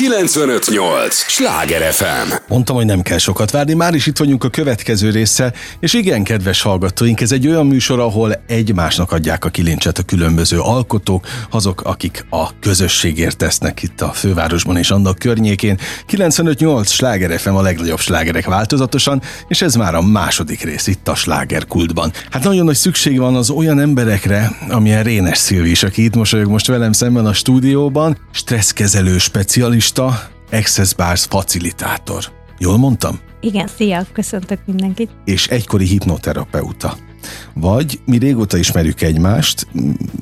958! Sláger FM! Mondtam, hogy nem kell sokat várni, már is itt vagyunk a következő része, és igen, kedves hallgatóink, ez egy olyan műsor, ahol egymásnak adják a kilincset a különböző alkotók, azok, akik a közösségért tesznek itt a fővárosban és annak környékén. 958 Sláger FM a legnagyobb slágerek változatosan, és ez már a második rész itt a slágerkultban. Hát nagyon nagy szükség van az olyan emberekre, amilyen Rénes Szilvi is, aki itt mosolyog most velem szemben a stúdióban, stresszkezelő specialista, Access Bars facilitátor. Jól mondtam? Igen, szia, köszöntök mindenkit. És egykori hipnoterapeuta. Vagy mi régóta ismerjük egymást,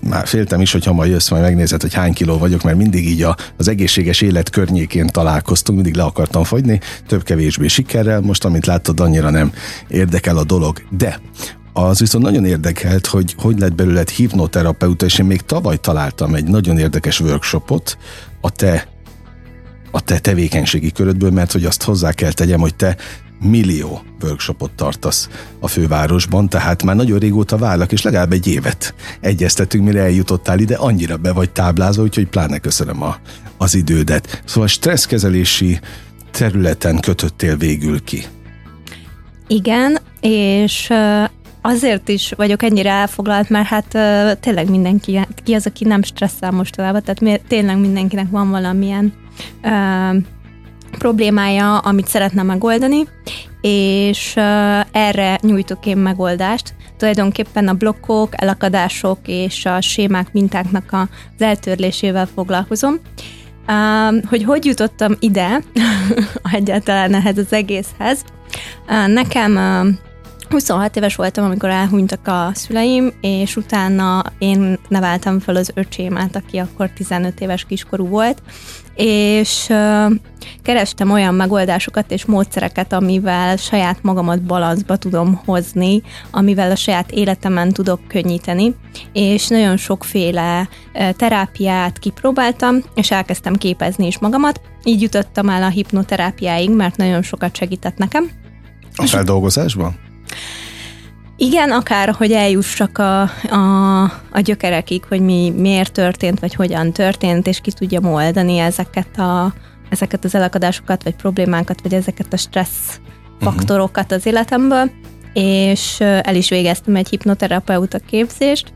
már féltem is, hogy ha ma jössz, majd megnézed, hogy hány kiló vagyok, mert mindig így a, az egészséges élet környékén találkoztunk, mindig le akartam fagyni, több-kevésbé sikerrel, most, amit látod, annyira nem érdekel a dolog. De az viszont nagyon érdekelt, hogy hogy lett belőled hipnoterapeuta, és én még tavaly találtam egy nagyon érdekes workshopot a te a te tevékenységi körödből, mert hogy azt hozzá kell tegyem, hogy te millió workshopot tartasz a fővárosban, tehát már nagyon régóta várlak, és legalább egy évet egyeztetünk, mire eljutottál ide, annyira be vagy táblázva, úgyhogy pláne köszönöm a, az idődet. Szóval stresszkezelési területen kötöttél végül ki. Igen, és azért is vagyok ennyire elfoglalt, mert hát tényleg mindenki ki az, aki nem stresszel mostanában, tehát tényleg mindenkinek van valamilyen problémája, amit szeretne megoldani, és erre nyújtok én megoldást. Tulajdonképpen a blokkok, elakadások és a sémák mintáknak az eltörlésével foglalkozom. Hogy hogy jutottam ide egyáltalán ehhez az egészhez? Nekem 26 éves voltam, amikor elhunytak a szüleim, és utána én neveltem fel az öcsémet, aki akkor 15 éves kiskorú volt, és uh, kerestem olyan megoldásokat és módszereket, amivel saját magamat balanszba tudom hozni, amivel a saját életemen tudok könnyíteni, és nagyon sokféle uh, terápiát kipróbáltam, és elkezdtem képezni is magamat. Így jutottam el a hipnoterápiáig, mert nagyon sokat segített nekem. A feldolgozásban? Igen, akár, hogy eljussak a, a, a gyökerekig, hogy mi miért történt, vagy hogyan történt, és ki tudja oldani ezeket, a, ezeket az elakadásokat, vagy problémákat, vagy ezeket a stressz mhm. faktorokat az életemből, és el is végeztem egy hipnoterapeuta képzést,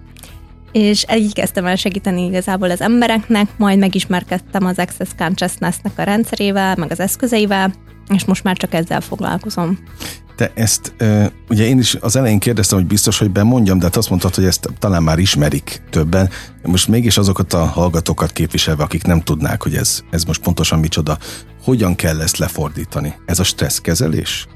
és így kezdtem el segíteni igazából az embereknek, majd megismerkedtem az Access Consciousness-nek a rendszerével, meg az eszközeivel, és most már csak ezzel foglalkozom. Te ezt, ugye én is az elején kérdeztem, hogy biztos, hogy bemondjam, de hát azt mondtad, hogy ezt talán már ismerik többen. Most mégis azokat a hallgatókat képviselve, akik nem tudnák, hogy ez, ez most pontosan micsoda, hogyan kell ezt lefordítani? Ez a stresszkezelés?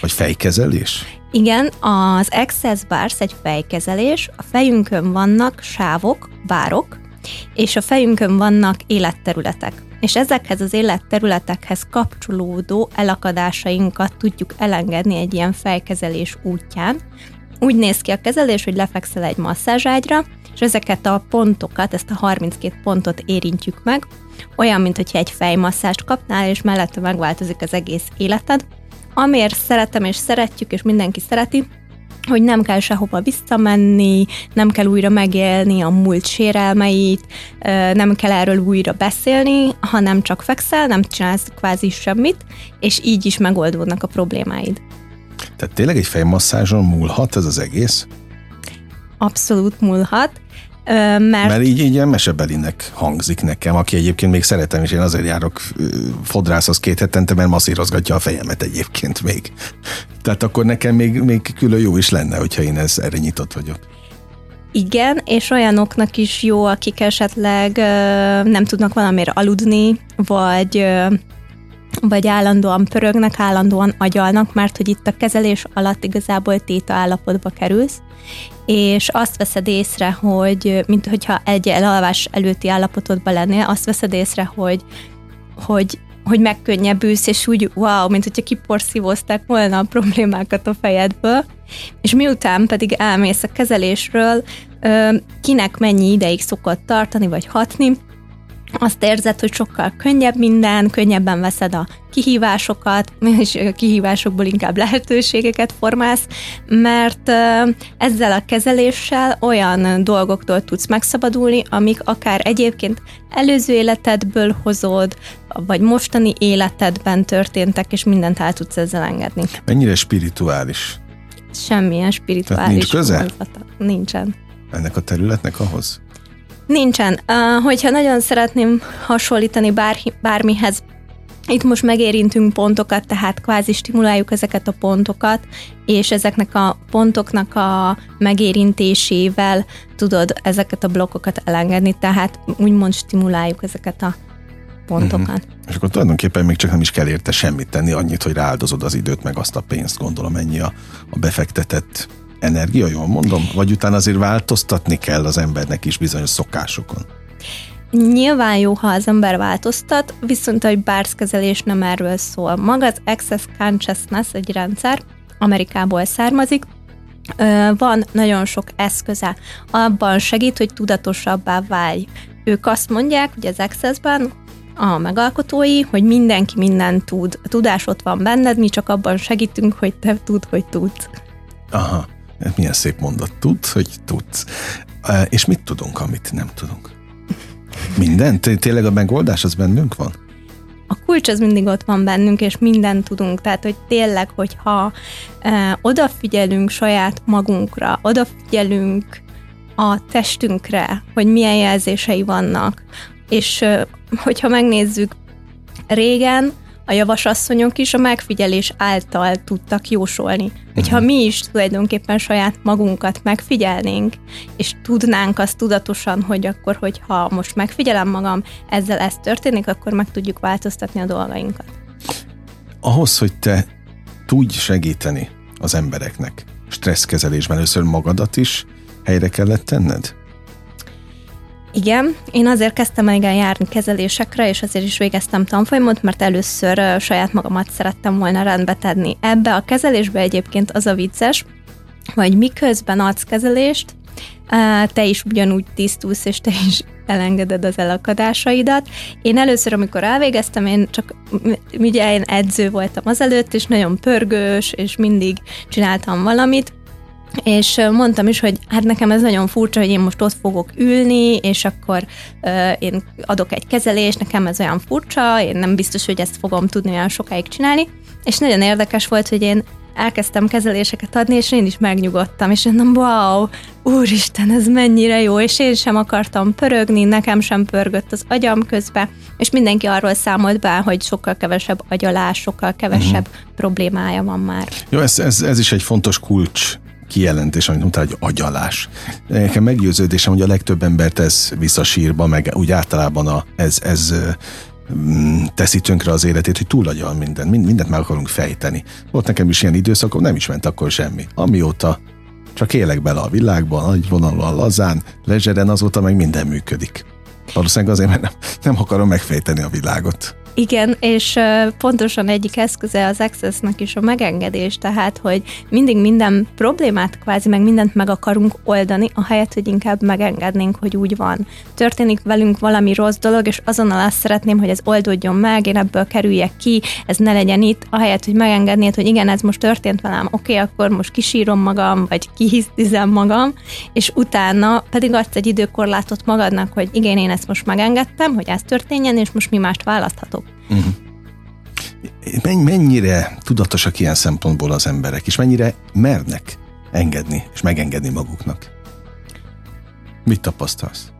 Vagy fejkezelés? Igen, az Access Bars egy fejkezelés. A fejünkön vannak sávok, bárok, és a fejünkön vannak életterületek és ezekhez az életterületekhez kapcsolódó elakadásainkat tudjuk elengedni egy ilyen fejkezelés útján. Úgy néz ki a kezelés, hogy lefekszel egy masszázságyra, és ezeket a pontokat, ezt a 32 pontot érintjük meg, olyan, mint hogyha egy fejmasszást kapnál, és mellette megváltozik az egész életed. Amiért szeretem és szeretjük, és mindenki szereti, hogy nem kell sehova visszamenni, nem kell újra megélni a múlt sérelmeit, nem kell erről újra beszélni, hanem csak fekszel, nem csinálsz kvázi semmit, és így is megoldódnak a problémáid. Tehát tényleg egy fejmasszázson múlhat ez az egész? Abszolút múlhat. Mert, Mert így, így ilyen mesebelinek hangzik nekem, aki egyébként még szeretem, és én azért járok fodrászhoz két hetente, mert masszírozgatja a fejemet egyébként még. Tehát akkor nekem még, még külön jó is lenne, hogyha én ez, erre nyitott vagyok. Igen, és olyanoknak is jó, akik esetleg nem tudnak valamire aludni, vagy vagy állandóan pörögnek, állandóan agyalnak, mert hogy itt a kezelés alatt igazából téta állapotba kerülsz, és azt veszed észre, hogy mint hogyha egy elalvás előtti állapotodban lennél, azt veszed észre, hogy, hogy hogy megkönnyebbülsz, és úgy wow, mint hogyha kiporszívozták volna a problémákat a fejedből, és miután pedig elmész a kezelésről, kinek mennyi ideig szokott tartani, vagy hatni, azt érzed, hogy sokkal könnyebb minden, könnyebben veszed a kihívásokat, és kihívásokból inkább lehetőségeket formálsz, mert ezzel a kezeléssel olyan dolgoktól tudsz megszabadulni, amik akár egyébként előző életedből hozod, vagy mostani életedben történtek, és mindent el tudsz ezzel engedni. Mennyire spirituális? Semmilyen spirituális. nincs köze? Nincsen. Ennek a területnek ahhoz? Nincsen. Uh, hogyha nagyon szeretném hasonlítani bár, bármihez, itt most megérintünk pontokat, tehát kvázi stimuláljuk ezeket a pontokat, és ezeknek a pontoknak a megérintésével tudod ezeket a blokkokat elengedni, tehát úgymond stimuláljuk ezeket a pontokat. Uh-huh. És akkor tulajdonképpen még csak nem is kell érte semmit tenni, annyit, hogy rááldozod az időt, meg azt a pénzt, gondolom ennyi a, a befektetett energia, jól mondom? Vagy utána azért változtatni kell az embernek is bizonyos szokásokon? Nyilván jó, ha az ember változtat, viszont a bárszkezelés nem erről szól. Maga az Access Consciousness egy rendszer, Amerikából származik, van nagyon sok eszköze. Abban segít, hogy tudatosabbá válj. Ők azt mondják, hogy az Accessben a megalkotói, hogy mindenki mindent tud. A tudás ott van benned, mi csak abban segítünk, hogy te tud, hogy tudsz. Aha. Milyen szép mondat. Tudsz, hogy tudsz. És mit tudunk, amit nem tudunk? Minden? Tényleg a megoldás az bennünk van? A kulcs az mindig ott van bennünk, és mindent tudunk. Tehát, hogy tényleg, hogyha e, odafigyelünk saját magunkra, odafigyelünk a testünkre, hogy milyen jelzései vannak, és e, hogyha megnézzük, régen a javasasszonyok is a megfigyelés által tudtak jósolni. Hogyha mhm. mi is tulajdonképpen saját magunkat megfigyelnénk, és tudnánk azt tudatosan, hogy akkor, hogyha most megfigyelem magam, ezzel ez történik, akkor meg tudjuk változtatni a dolgainkat. Ahhoz, hogy te tudj segíteni az embereknek stresszkezelésben, először magadat is helyre kellett tenned? Igen, én azért kezdtem el igen járni kezelésekre, és azért is végeztem tanfolyamot, mert először saját magamat szerettem volna rendbe tenni. Ebbe a kezelésbe egyébként az a vicces, hogy miközben adsz kezelést, te is ugyanúgy tisztulsz, és te is elengeded az elakadásaidat. Én először, amikor elvégeztem, én csak, ugye én edző voltam azelőtt, és nagyon pörgős, és mindig csináltam valamit, és mondtam is, hogy hát nekem ez nagyon furcsa, hogy én most ott fogok ülni, és akkor uh, én adok egy kezelést, nekem ez olyan furcsa, én nem biztos, hogy ezt fogom tudni olyan sokáig csinálni, és nagyon érdekes volt, hogy én elkezdtem kezeléseket adni, és én is megnyugodtam, és mondom, wow, úristen, ez mennyire jó, és én sem akartam pörögni, nekem sem pörgött az agyam közbe, és mindenki arról számolt be, hogy sokkal kevesebb agyalás, sokkal kevesebb uh-huh. problémája van már. Jó, ez, ez, ez is egy fontos kulcs kijelentés, amit mondtál, hogy agyalás. Nekem meggyőződésem, hogy a legtöbb embert ez visszasírba, meg úgy általában a, ez, ez mm, teszi tönkre az életét, hogy túlagyal minden, mindent meg akarunk fejteni. Volt nekem is ilyen időszakom, nem is ment akkor semmi. Amióta csak élek bele a világban, nagy vonalúan lazán, lezseren, azóta meg minden működik. Valószínűleg azért, mert nem, nem akarom megfejteni a világot. Igen, és pontosan egyik eszköze az Accessnek is a megengedés, tehát, hogy mindig minden problémát kvázi meg mindent meg akarunk oldani, ahelyett, hogy inkább megengednénk, hogy úgy van. Történik velünk valami rossz dolog, és azonnal azt szeretném, hogy ez oldódjon meg, én ebből kerüljek ki, ez ne legyen itt, ahelyett, hogy megengednéd, hogy igen, ez most történt velem, oké, okay, akkor most kisírom magam, vagy kihisztizem magam, és utána pedig adsz egy időkorlátot magadnak, hogy igen, én ezt most megengedtem, hogy ez történjen, és most mi mást választhatok. Uh-huh. Mennyire tudatosak ilyen szempontból az emberek, és mennyire mernek engedni és megengedni maguknak? Mit tapasztalsz?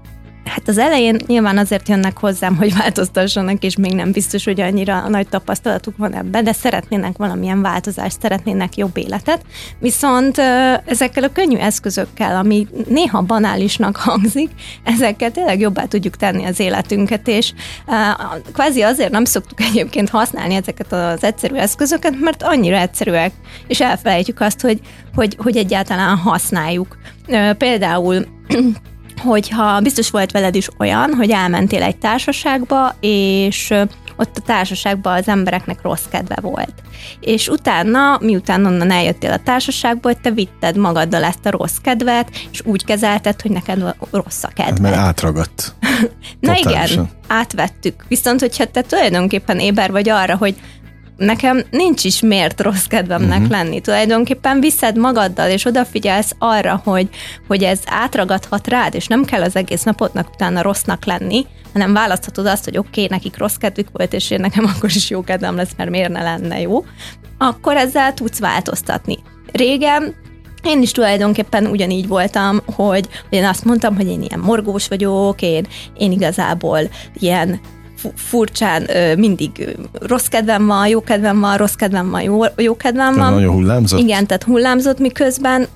Hát az elején nyilván azért jönnek hozzám, hogy változtassanak, és még nem biztos, hogy annyira nagy tapasztalatuk van ebben, de szeretnének valamilyen változást, szeretnének jobb életet. Viszont ezekkel a könnyű eszközökkel, ami néha banálisnak hangzik, ezekkel tényleg jobbá tudjuk tenni az életünket, és kvázi azért nem szoktuk egyébként használni ezeket az egyszerű eszközöket, mert annyira egyszerűek, és elfelejtjük azt, hogy, hogy, hogy egyáltalán használjuk. Például hogyha biztos volt veled is olyan, hogy elmentél egy társaságba, és ott a társaságban az embereknek rossz kedve volt. És utána, miután onnan eljöttél a társaságból, te vitted magaddal ezt a rossz kedvet, és úgy kezelted, hogy neked rossz a kedved. Hát, mert átragadt. Na igen, átvettük. Viszont, hogyha te tulajdonképpen éber vagy arra, hogy nekem nincs is miért rossz kedvemnek uh-huh. lenni. Tulajdonképpen viszed magaddal, és odafigyelsz arra, hogy, hogy ez átragadhat rád, és nem kell az egész napotnak utána rossznak lenni, hanem választhatod azt, hogy oké, okay, nekik rossz kedvük volt, és én nekem akkor is jó kedvem lesz, mert miért ne lenne jó, akkor ezzel tudsz változtatni. Régen én is tulajdonképpen ugyanígy voltam, hogy, én azt mondtam, hogy én ilyen morgós vagyok, én, én igazából ilyen furcsán mindig rossz kedvem van, jó kedvem van, rossz kedvem van, jó, jó kedvem van. Nagyon hullámzott? Igen, tehát hullámzott, miközben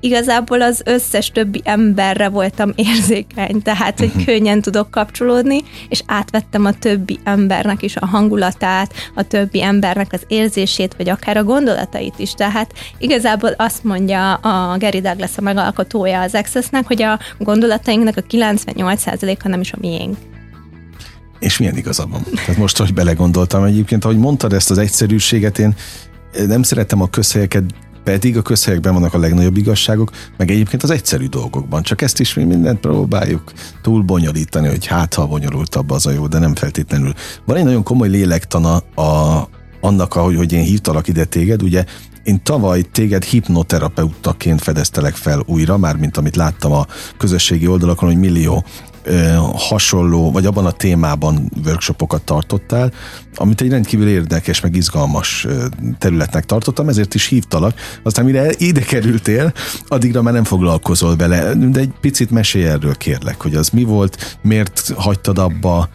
igazából az összes többi emberre voltam érzékeny, tehát hogy uh-huh. könnyen tudok kapcsolódni, és átvettem a többi embernek is a hangulatát, a többi embernek az érzését, vagy akár a gondolatait is. Tehát igazából azt mondja a Gary Douglas a megalkotója az Accessnek, hogy a gondolatainknak a 98%-a nem is a miénk. És milyen igazabban? Tehát most, hogy belegondoltam egyébként, ahogy mondtad ezt az egyszerűséget, én nem szeretem a közhelyeket, pedig a közhelyekben vannak a legnagyobb igazságok, meg egyébként az egyszerű dolgokban. Csak ezt is mi mindent próbáljuk túl bonyolítani, hogy hát ha bonyolultabb az a jó, de nem feltétlenül. Van egy nagyon komoly lélektana a, annak, ahogy hogy én hívtalak ide téged, ugye én tavaly téged hipnoterapeutaként fedeztelek fel újra, már mint amit láttam a közösségi oldalakon, hogy millió hasonló, vagy abban a témában workshopokat tartottál, amit egy rendkívül érdekes, meg izgalmas területnek tartottam, ezért is hívtalak. Aztán mire ide kerültél, addigra már nem foglalkozol vele, de egy picit mesélj erről kérlek, hogy az mi volt, miért hagytad abba,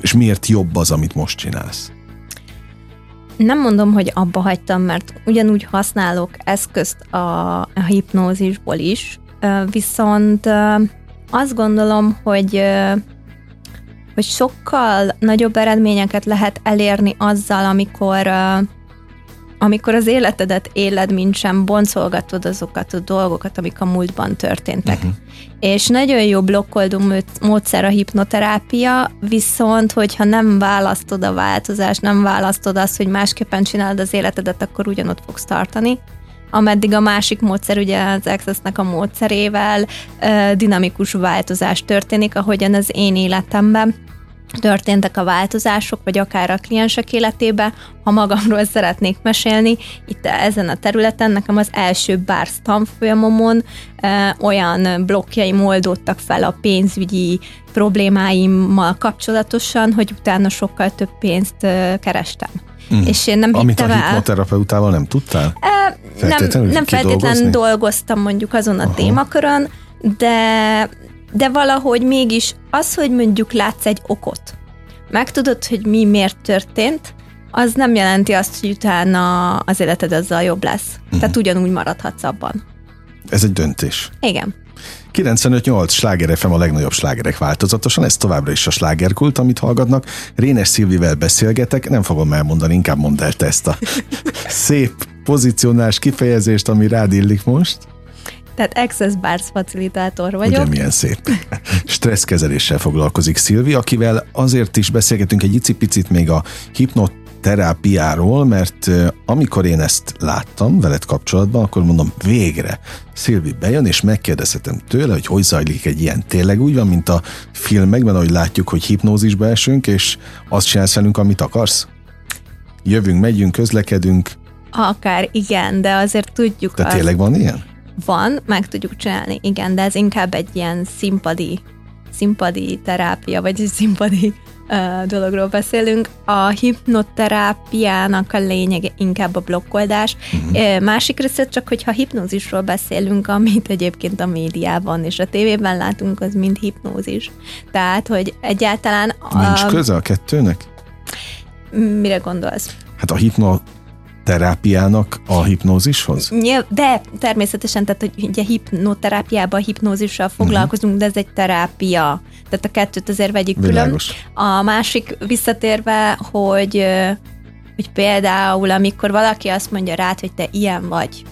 és miért jobb az, amit most csinálsz? Nem mondom, hogy abba hagytam, mert ugyanúgy használok eszközt a, a hipnózisból is, viszont azt gondolom, hogy hogy sokkal nagyobb eredményeket lehet elérni azzal, amikor amikor az életedet éled, mint sem boncolgatod azokat a dolgokat, amik a múltban történtek. Uh-huh. És nagyon jó blokkoldó módszer a hipnoterápia, viszont hogyha nem választod a változást, nem választod azt, hogy másképpen csinálod az életedet, akkor ugyanott fogsz tartani ameddig a másik módszer, ugye az Access-nek a módszerével dinamikus változás történik, ahogyan az én életemben történtek a változások, vagy akár a kliensek életébe, ha magamról szeretnék mesélni, itt ezen a területen nekem az első bár tanfolyamomon e, olyan blokkjaim oldódtak fel a pénzügyi problémáimmal kapcsolatosan, hogy utána sokkal több pénzt kerestem. Mm. És én nem Amit a hipnoterapeutával nem tudtál? E, nem, nem feltétlenül dolgoztam mondjuk azon a Aha. témakörön, de, de valahogy mégis az, hogy mondjuk látsz egy okot, megtudod, hogy mi miért történt, az nem jelenti azt, hogy utána az életed azzal jobb lesz. Uh-huh. Tehát ugyanúgy maradhatsz abban. Ez egy döntés. Igen. 95-8 sláger FM a legnagyobb slágerek változatosan, ez továbbra is a slágerkult, amit hallgatnak. Rénes Szilvivel beszélgetek, nem fogom elmondani, inkább mondd el te ezt a szép pozícionás kifejezést, ami rád illik most. Tehát Access Bars facilitátor vagyok. Ugye milyen szép. Stresszkezeléssel foglalkozik Szilvi, akivel azért is beszélgetünk egy icipicit még a hipnot terápiáról, mert amikor én ezt láttam veled kapcsolatban, akkor mondom, végre Szilvi bejön, és megkérdezhetem tőle, hogy hogy zajlik egy ilyen. Tényleg úgy van, mint a filmekben, ahogy látjuk, hogy hipnózisba esünk, és azt csinálsz velünk, amit akarsz? Jövünk, megyünk, közlekedünk. Akár igen, de azért tudjuk. De tényleg van ilyen? Van, meg tudjuk csinálni, igen, de ez inkább egy ilyen színpadi, színpadi terápia, vagy színpadi dologról beszélünk. A hipnoterápiának a lényege inkább a blokkoldás. Uh-huh. Másik része csak, hogyha hipnózisról beszélünk, amit egyébként a médiában és a tévében látunk, az mind hipnózis. Tehát, hogy egyáltalán... Nincs a... köze a kettőnek? Mire gondolsz? Hát a hipno terápiának a hipnózishoz? De természetesen, tehát hogy ugye hipnoterápiában hipnózissal foglalkozunk, uh-huh. de ez egy terápia. Tehát a kettőt azért vegyük Világos. külön. A másik visszatérve, hogy, hogy például amikor valaki azt mondja rád, hogy te ilyen vagy,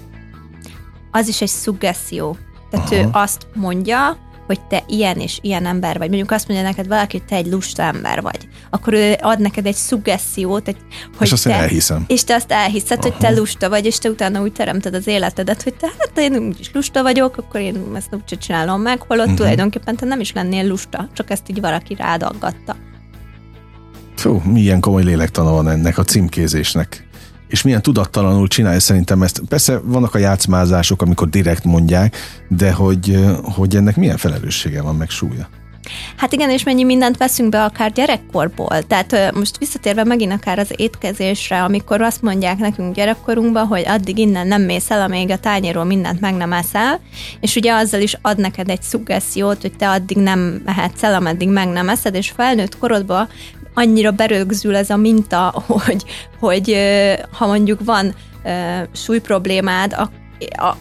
az is egy szuggeszió. Tehát Aha. ő azt mondja, hogy te ilyen és ilyen ember vagy. Mondjuk azt mondja neked valaki, hogy te egy lusta ember vagy. Akkor ő ad neked egy szuggesziót, egy, hogy és azt te, elhiszem. És te azt elhiszed, Aha. hogy te lusta vagy, és te utána úgy teremted az életedet, hogy te hát én úgyis lusta vagyok, akkor én ezt úgy csinálom meg, holott uh-huh. tulajdonképpen te nem is lennél lusta, csak ezt így valaki rád aggatta. Fú, milyen komoly lélektana van ennek a címkézésnek és milyen tudattalanul csinálja szerintem ezt. Persze vannak a játszmázások, amikor direkt mondják, de hogy, hogy ennek milyen felelőssége van, meg súlya. Hát igen, és mennyi mindent veszünk be akár gyerekkorból. Tehát most visszatérve megint akár az étkezésre, amikor azt mondják nekünk gyerekkorunkban, hogy addig innen nem mész el, amíg a tányéról mindent meg nem eszel, és ugye azzal is ad neked egy szuggesziót, hogy te addig nem mehetsz el, ameddig meg nem eszed, és felnőtt korodban annyira berögzül ez a minta, hogy, hogy ha mondjuk van súly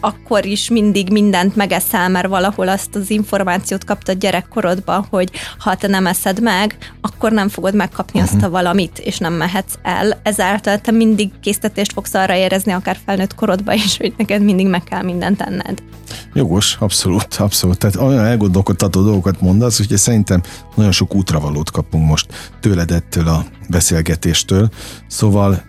akkor is mindig mindent megeszel, mert valahol azt az információt kaptad gyerekkorodba, hogy ha te nem eszed meg, akkor nem fogod megkapni uh-huh. azt a valamit, és nem mehetsz el. Ezáltal te mindig késztetést fogsz arra érezni, akár felnőtt korodba is, hogy neked mindig meg kell mindent tenned. Jogos, abszolút, abszolút. Tehát olyan elgondolkodtató dolgokat mondasz, hogy szerintem nagyon sok útravalót kapunk most tőled ettől a beszélgetéstől. Szóval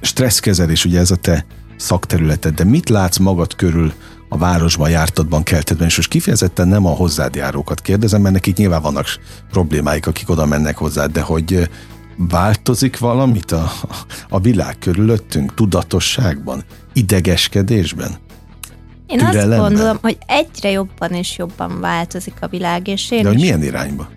stresszkezelés, ugye ez a te szakterületed, de mit látsz magad körül a városban, jártatban, keltetben, és most kifejezetten nem a hozzád járókat kérdezem, mert nekik nyilván vannak problémáik, akik oda mennek hozzá, de hogy változik valamit a, a világ körülöttünk, tudatosságban, idegeskedésben? Én Türelemben? azt gondolom, hogy egyre jobban és jobban változik a világ, és én De hogy milyen irányba?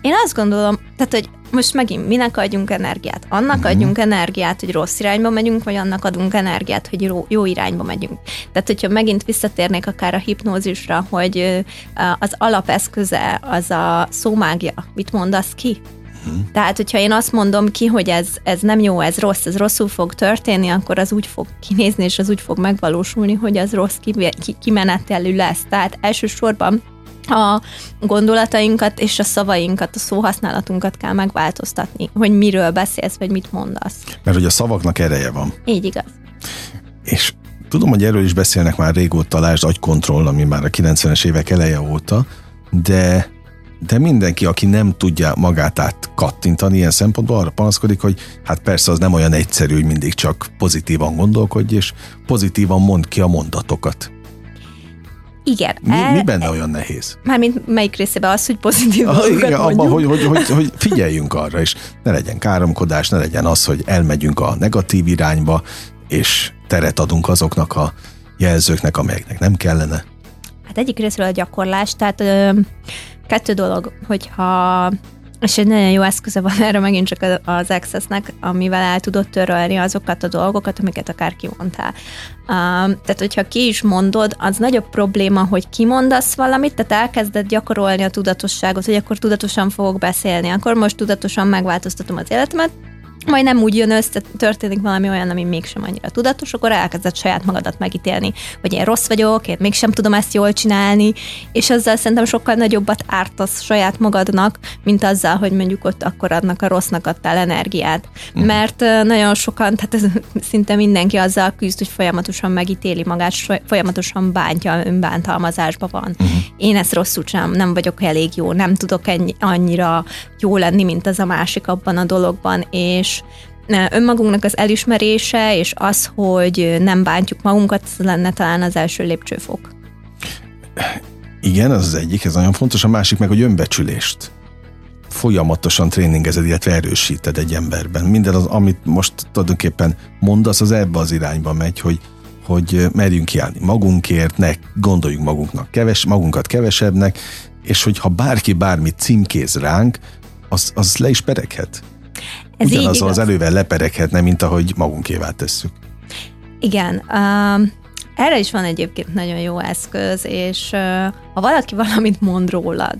Én azt gondolom, tehát, hogy most megint minek adjunk energiát? Annak uh-huh. adjunk energiát, hogy rossz irányba megyünk, vagy annak adunk energiát, hogy jó, jó irányba megyünk. Tehát, hogyha megint visszatérnék akár a hipnózisra, hogy az alapeszköze az a szómágia. Mit mondasz ki? Uh-huh. Tehát, hogyha én azt mondom ki, hogy ez, ez nem jó, ez rossz, ez rosszul fog történni, akkor az úgy fog kinézni, és az úgy fog megvalósulni, hogy az rossz kimenetelű lesz. Tehát elsősorban a gondolatainkat és a szavainkat, a szóhasználatunkat kell megváltoztatni, hogy miről beszélsz, vagy mit mondasz. Mert hogy a szavaknak ereje van. Így igaz. És tudom, hogy erről is beszélnek már régóta, lásd agykontroll, ami már a 90-es évek eleje óta, de de mindenki, aki nem tudja magát át kattintani ilyen szempontból, arra panaszkodik, hogy hát persze az nem olyan egyszerű, hogy mindig csak pozitívan gondolkodj, és pozitívan mond ki a mondatokat. Igen. Mi, el, mi benne olyan nehéz? Mármint melyik részében az, hogy pozitív ah, igen, abban, hogy, hogy, hogy, hogy figyeljünk arra, és ne legyen káromkodás, ne legyen az, hogy elmegyünk a negatív irányba, és teret adunk azoknak a jelzőknek, amelyeknek nem kellene. Hát egyik részről a gyakorlás, tehát ö, kettő dolog, hogyha és egy nagyon jó eszköze van erre megint csak az Accessnek, amivel el tudod törölni azokat a dolgokat, amiket akár kimondtál. Uh, tehát, hogyha ki is mondod, az nagyobb probléma, hogy kimondasz valamit, tehát elkezded gyakorolni a tudatosságot, hogy akkor tudatosan fogok beszélni, akkor most tudatosan megváltoztatom az életemet, majd nem úgy jön össze, történik valami olyan, ami mégsem annyira tudatos, akkor elkezded saját magadat megítélni, hogy én rossz vagyok, én mégsem tudom ezt jól csinálni, és ezzel szerintem sokkal nagyobbat ártasz saját magadnak, mint azzal, hogy mondjuk ott akkor adnak a rossznak adtál energiát. Uh-huh. Mert nagyon sokan, tehát ez szinte mindenki azzal küzd, hogy folyamatosan megítéli magát, folyamatosan bántja, önbántalmazásban van. Uh-huh. Én ezt rosszul csinálom, nem vagyok elég jó, nem tudok ennyi, annyira jó lenni, mint az a másik abban a dologban, és önmagunknak az elismerése, és az, hogy nem bántjuk magunkat, ez lenne talán az első lépcsőfok. Igen, az az egyik, ez nagyon fontos. A másik meg, hogy önbecsülést folyamatosan tréningezed, illetve erősíted egy emberben. Minden az, amit most tulajdonképpen mondasz, az ebbe az irányba megy, hogy, hogy merjünk kiállni magunkért, ne gondoljunk magunknak keves, magunkat kevesebbnek, és hogyha bárki bármit címkéz ránk, az, az le is pereghet. Ez Ugyanazzal az elővel lepereghetne, mint ahogy magunkévá tesszük. Igen. Uh, erre is van egyébként nagyon jó eszköz, és uh, ha valaki valamit mond rólad,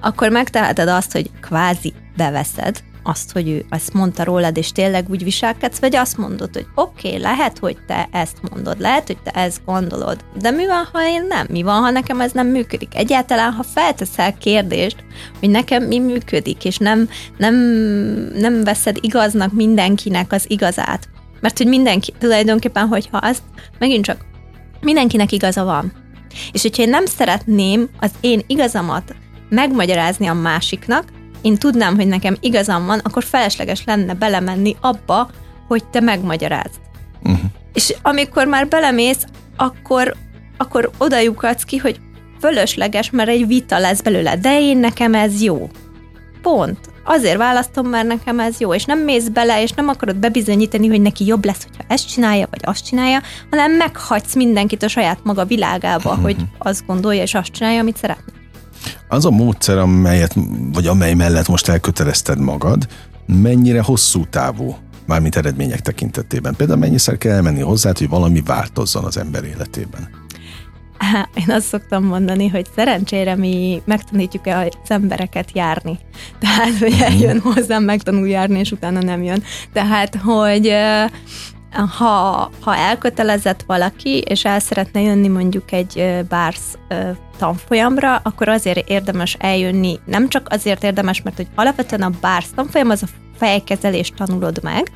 akkor megteheted azt, hogy kvázi beveszed, azt, hogy ő ezt mondta rólad, és tényleg úgy viselkedsz, vagy azt mondod, hogy oké, okay, lehet, hogy te ezt mondod, lehet, hogy te ezt gondolod, de mi van, ha én nem? Mi van, ha nekem ez nem működik? Egyáltalán, ha felteszel kérdést, hogy nekem mi működik, és nem, nem, nem veszed igaznak mindenkinek az igazát. Mert hogy mindenki, tulajdonképpen, hogyha azt megint csak mindenkinek igaza van, És hogyha én nem szeretném az én igazamat megmagyarázni a másiknak, én tudnám, hogy nekem igazam van, akkor felesleges lenne belemenni abba, hogy te megmagyarázd. Uh-huh. És amikor már belemész, akkor, akkor oda lyukadsz ki, hogy fölösleges, mert egy vita lesz belőle, de én nekem ez jó. Pont. Azért választom, mert nekem ez jó, és nem mész bele, és nem akarod bebizonyítani, hogy neki jobb lesz, hogyha ezt csinálja, vagy azt csinálja, hanem meghagysz mindenkit a saját maga világába, uh-huh. hogy azt gondolja, és azt csinálja, amit szeretne. Az a módszer, amelyet, vagy amely mellett most elkötelezted magad, mennyire hosszú távú, mármint eredmények tekintetében? Például mennyiszer kell elmenni hozzá, hogy valami változzon az ember életében? Én azt szoktam mondani, hogy szerencsére mi megtanítjuk el az embereket járni. Tehát, hogy mhm. eljön hozzám, megtanul járni, és utána nem jön. Tehát, hogy ha, ha elkötelezett valaki, és el szeretne jönni mondjuk egy bársz tanfolyamra, akkor azért érdemes eljönni, nem csak azért érdemes, mert hogy alapvetően a bársz tanfolyam az a fejkezelést tanulod meg,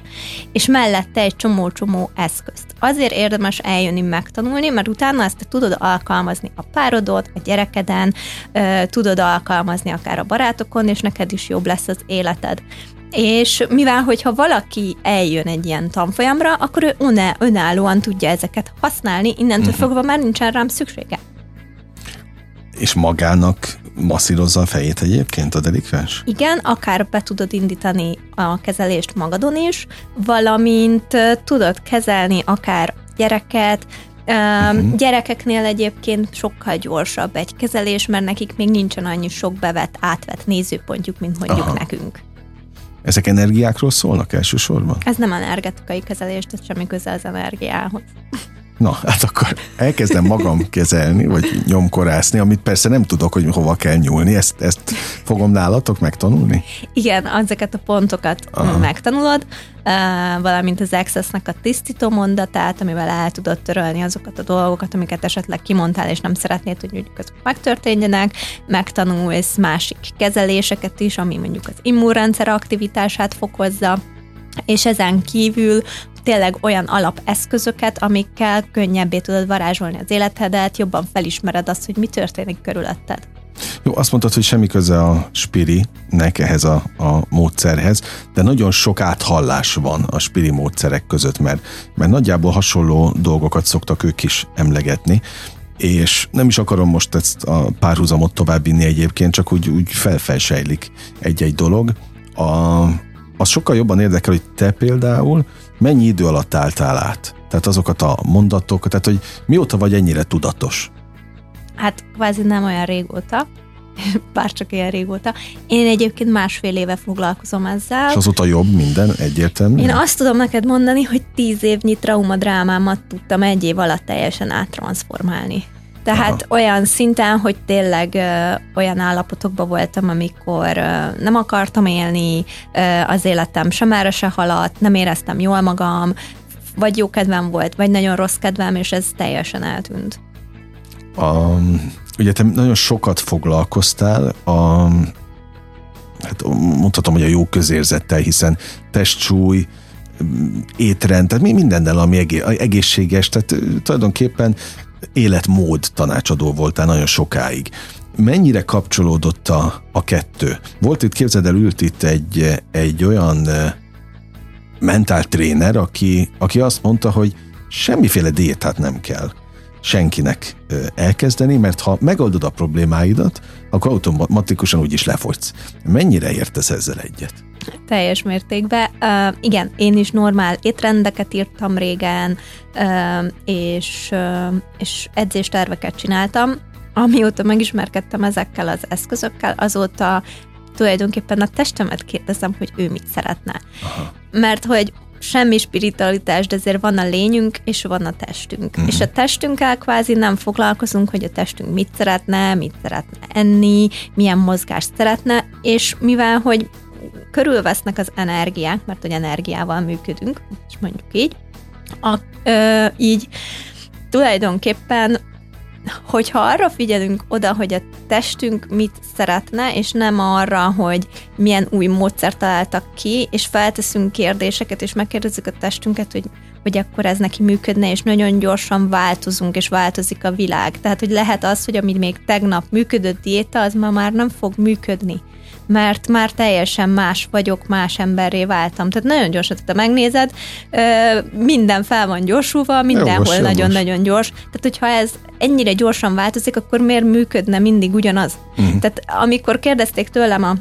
és mellette egy csomó-csomó eszközt. Azért érdemes eljönni megtanulni, mert utána ezt tudod alkalmazni a párodot, a gyerekeden, tudod alkalmazni akár a barátokon, és neked is jobb lesz az életed. És mivel, hogyha valaki eljön egy ilyen tanfolyamra, akkor ő önállóan tudja ezeket használni, innentől uh-huh. fogva már nincsen rám szüksége. És magának masszírozza a fejét egyébként a delikvens? Igen, akár be tudod indítani a kezelést magadon is, valamint tudod kezelni akár gyereket, Uh-huh. Gyerekeknél egyébként sokkal gyorsabb egy kezelés, mert nekik még nincsen annyi sok bevett, átvett nézőpontjuk, mint mondjuk Aha. nekünk. Ezek energiákról szólnak elsősorban? Ez nem energetikai kezelés, ez semmi köze az energiához. Na, hát akkor elkezdem magam kezelni, vagy nyomkorászni, amit persze nem tudok, hogy hova kell nyúlni. Ezt, ezt fogom nálatok megtanulni? Igen, ezeket a pontokat Aha. megtanulod, valamint az Accessnek a tisztító mondatát, amivel el tudod törölni azokat a dolgokat, amiket esetleg kimondtál, és nem szeretnéd, hogy mondjuk azok megtörténjenek, megtanulsz másik kezeléseket is, ami mondjuk az immunrendszer aktivitását fokozza, és ezen kívül tényleg olyan alapeszközöket, amikkel könnyebbé tudod varázsolni az életedet, jobban felismered azt, hogy mi történik körülötted. Jó, azt mondtad, hogy semmi köze a spirinek ehhez a, a módszerhez, de nagyon sok áthallás van a spiri módszerek között, mert, mert nagyjából hasonló dolgokat szoktak ők is emlegetni, és nem is akarom most ezt a párhuzamot továbbvinni egyébként, csak úgy, úgy felfelsejlik egy-egy dolog. A, az sokkal jobban érdekel, hogy te például mennyi idő alatt álltál át? Tehát azokat a mondatokat, tehát hogy mióta vagy ennyire tudatos? Hát kvázi nem olyan régóta, bár csak ilyen régóta. Én egyébként másfél éve foglalkozom ezzel. És azóta jobb minden egyértelmű? Én azt tudom neked mondani, hogy tíz évnyi traumadrámámat tudtam egy év alatt teljesen áttransformálni. Tehát Aha. olyan szinten, hogy tényleg ö, olyan állapotokban voltam, amikor ö, nem akartam élni, ö, az életem sem erre se haladt, nem éreztem jól magam, vagy jó kedvem volt, vagy nagyon rossz kedvem, és ez teljesen eltűnt. Um, ugye te nagyon sokat foglalkoztál a hát mondhatom, hogy a jó közérzettel, hiszen testsúly, étrend, tehát mindennel, ami egészséges, tehát tulajdonképpen életmód tanácsadó voltál nagyon sokáig. Mennyire kapcsolódott a, a kettő? Volt itt, képzeld el, ült itt egy, egy olyan mentál tréner, aki, aki azt mondta, hogy semmiféle diétát nem kell senkinek elkezdeni, mert ha megoldod a problémáidat, akkor automatikusan úgyis lefogysz. Mennyire értesz ezzel egyet? Teljes mértékben. Uh, igen, én is normál étrendeket írtam régen, uh, és, uh, és edzésterveket csináltam. Amióta megismerkedtem ezekkel az eszközökkel, azóta tulajdonképpen a testemet kérdezem, hogy ő mit szeretne. Aha. Mert hogy semmi spiritualitás, de azért van a lényünk, és van a testünk. Mm. És a testünkkel kvázi nem foglalkozunk, hogy a testünk mit szeretne, mit szeretne enni, milyen mozgást szeretne, és mivel, hogy körülvesznek az energiák, mert hogy energiával működünk, és mondjuk így, a, ö, így tulajdonképpen hogyha arra figyelünk oda, hogy a testünk mit szeretne, és nem arra, hogy milyen új módszert találtak ki, és felteszünk kérdéseket, és megkérdezzük a testünket, hogy hogy akkor ez neki működne, és nagyon gyorsan változunk, és változik a világ. Tehát, hogy lehet az, hogy ami még tegnap működött diéta, az ma már nem fog működni mert már teljesen más vagyok, más emberré váltam. Tehát nagyon gyorsan, ha megnézed, minden fel van gyorsulva, mindenhol nagyon-nagyon gyors. Tehát, hogyha ez ennyire gyorsan változik, akkor miért működne mindig ugyanaz? Uh-huh. Tehát amikor kérdezték tőlem a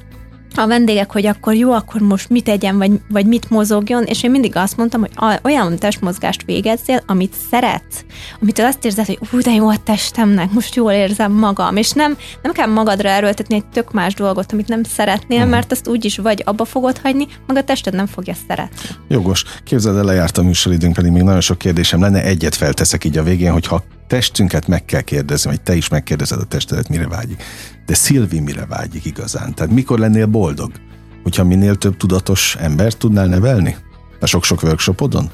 a vendégek, hogy akkor jó, akkor most mit tegyen, vagy, vagy mit mozogjon, és én mindig azt mondtam, hogy olyan testmozgást végezzél, amit szeretsz, amitől azt érzed, hogy úgy de jó a testemnek, most jól érzem magam, és nem, nem kell magadra erőltetni egy tök más dolgot, amit nem szeretnél, uh-huh. mert azt úgyis vagy abba fogod hagyni, meg a tested nem fogja szeretni. Jogos. Képzeld el, lejárt a műsoridőnk, pedig még nagyon sok kérdésem lenne, egyet felteszek így a végén, hogyha testünket meg kell kérdezni, vagy te is megkérdezed a testedet, mire vágyik. De Szilvi mire vágyik igazán? Tehát mikor lennél boldog? Hogyha minél több tudatos embert tudnál nevelni? A sok-sok workshopodon?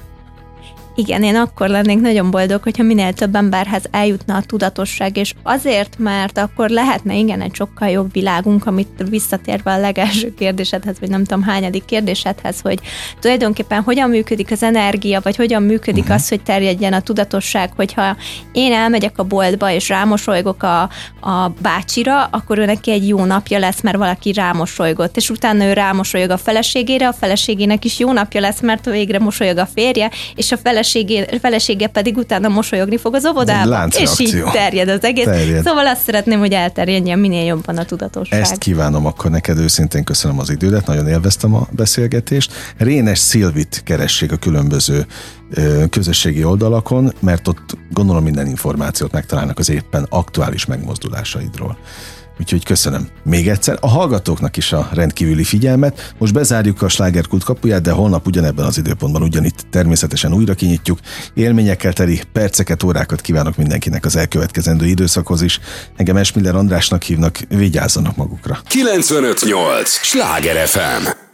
Igen, én akkor lennék nagyon boldog, hogyha minél több emberhez eljutna a tudatosság, és azért, mert akkor lehetne igen egy sokkal jobb világunk, amit visszatérve a legelső kérdésedhez, vagy nem tudom hányadik kérdésedhez, hogy tulajdonképpen hogyan működik az energia, vagy hogyan működik uh-huh. az, hogy terjedjen a tudatosság, hogyha én elmegyek a boltba, és rámosolygok a, a bácsira, akkor ő neki egy jó napja lesz, mert valaki rámosolygott, és utána ő rámosolyog a feleségére, a feleségének is jó napja lesz, mert végre mosolyog a férje, és a feleségének feleségé, felesége pedig utána mosolyogni fog az óvodába, és így terjed az egész. Terjed. Szóval azt szeretném, hogy elterjedjen minél jobban a tudatosság. Ezt kívánom akkor neked őszintén köszönöm az idődet, nagyon élveztem a beszélgetést. Rénes Szilvit keressék a különböző közösségi oldalakon, mert ott gondolom minden információt megtalálnak az éppen aktuális megmozdulásaidról. Úgyhogy köszönöm még egyszer. A hallgatóknak is a rendkívüli figyelmet. Most bezárjuk a slágerkult kapuját, de holnap ugyanebben az időpontban ugyanitt természetesen újra kinyitjuk. Élményekkel teli perceket, órákat kívánok mindenkinek az elkövetkezendő időszakhoz is. Engem Esmiller Andrásnak hívnak, vigyázzanak magukra. 958! Sláger FM!